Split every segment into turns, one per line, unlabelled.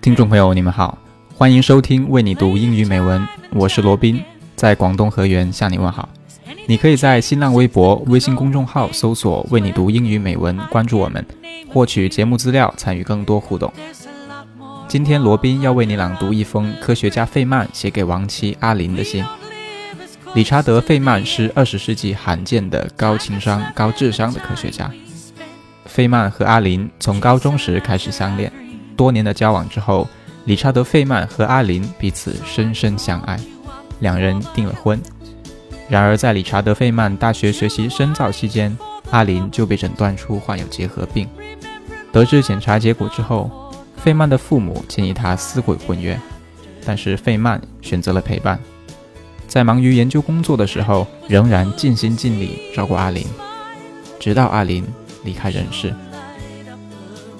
听众朋友，你们好，欢迎收听为你读英语美文，我是罗宾，在广东河源向你问好。你可以在新浪微博、微信公众号搜索“为你读英语美文”，关注我们，获取节目资料，参与更多互动。今天，罗宾要为你朗读一封科学家费曼写给亡妻阿林的信。理查德·费曼是二十世纪罕见的高情商、高智商的科学家。费曼和阿林从高中时开始相恋，多年的交往之后，理查德·费曼和阿林彼此深深相爱，两人订了婚。然而，在理查德·费曼大学学习深造期间，阿林就被诊断出患有结核病。得知检查结果之后，费曼的父母建议他撕毁婚约，但是费曼选择了陪伴。在忙于研究工作的时候，仍然尽心尽力照顾阿林，直到阿林离开人世。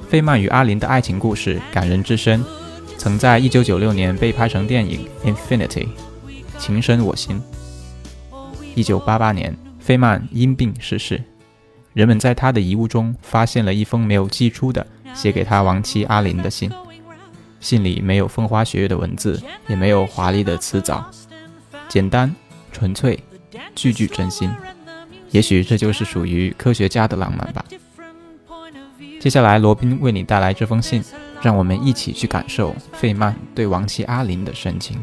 费曼与阿林的爱情故事感人至深，曾在1996年被拍成电影《Infinity》，情深我心。1988年，费曼因病逝世，人们在他的遗物中发现了一封没有寄出的写给他亡妻阿林的信，信里没有风花雪月的文字，也没有华丽的辞藻。简单、纯粹，句句真心。也许这就是属于科学家的浪漫吧。接下来，罗宾为你带来这封信，让我们一起去感受费曼对亡妻阿林的深情。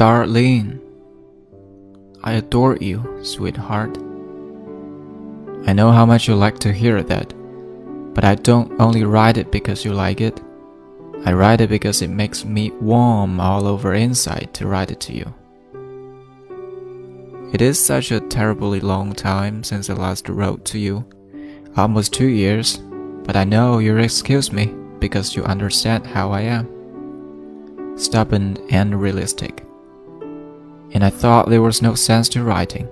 D'Arline, I adore you, sweetheart. I know how much you like to hear that, but I don't only write it because you like it. I write it because it makes me warm all over inside to write it to you. It is such a terribly long time since I last wrote to you, almost two years, but I know you'll excuse me because you understand how I am. Stubborn and realistic and I thought there was no sense to writing.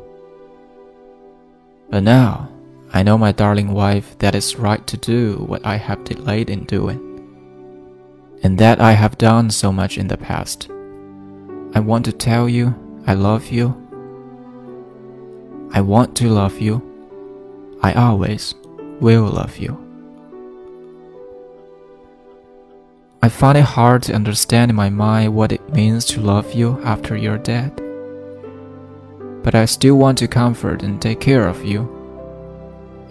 But now, I know, my darling wife, that it's right to do what I have delayed in doing, and that I have done so much in the past. I want to tell you I love you. I want to love you. I always will love you. I find it hard to understand in my mind what it means to love you after you're dead but I still want to comfort and take care of you.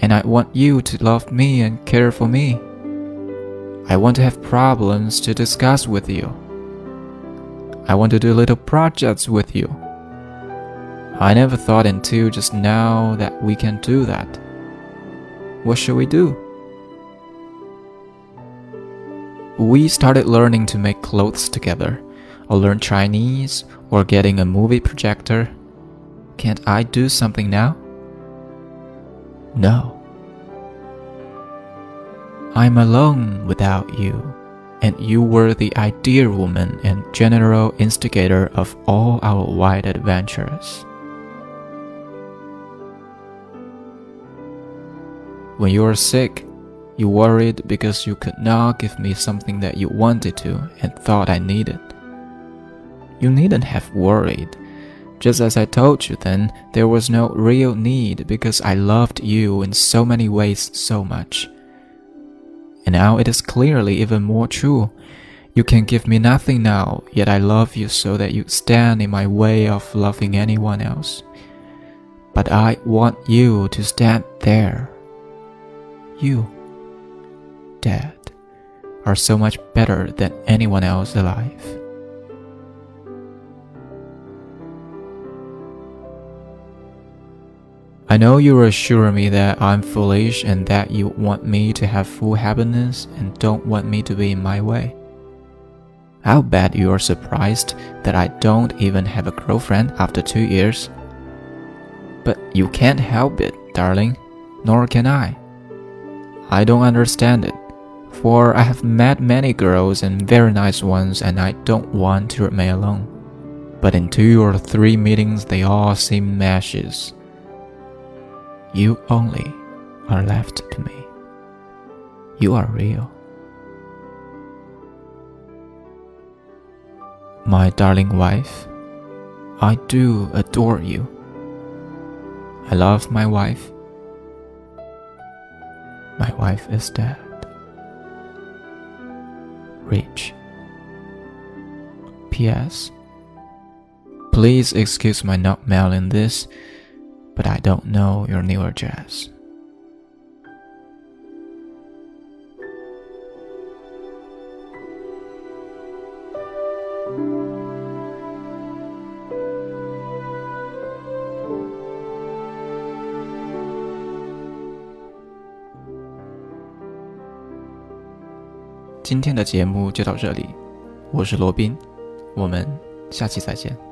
And I want you to love me and care for me. I want to have problems to discuss with you. I want to do little projects with you. I never thought until just now that we can do that. What should we do? We started learning to make clothes together, or learn Chinese, or getting a movie projector can't I do something now? No. I'm alone without you, and you were the ideal woman and general instigator of all our wide adventures. When you were sick, you worried because you could not give me something that you wanted to and thought I needed. You needn't have worried just as I told you then, there was no real need because I loved you in so many ways so much. And now it is clearly even more true. You can give me nothing now, yet I love you so that you stand in my way of loving anyone else. But I want you to stand there. You, dead, are so much better than anyone else alive. I know you assure me that I'm foolish and that you want me to have full happiness and don't want me to be in my way. I'll bet you're surprised that I don't even have a girlfriend after two years. But you can't help it, darling, nor can I. I don't understand it, for I have met many girls and very nice ones, and I don't want to remain alone. But in two or three meetings, they all seem meshes You only are left to me. You are real. My darling wife, I do adore you. I love my wife. My wife is dead. Rich. P.S. Please excuse my not mailing this, but I don't know your new address. 今天的节目就到这里，我是罗斌，我们下期再见。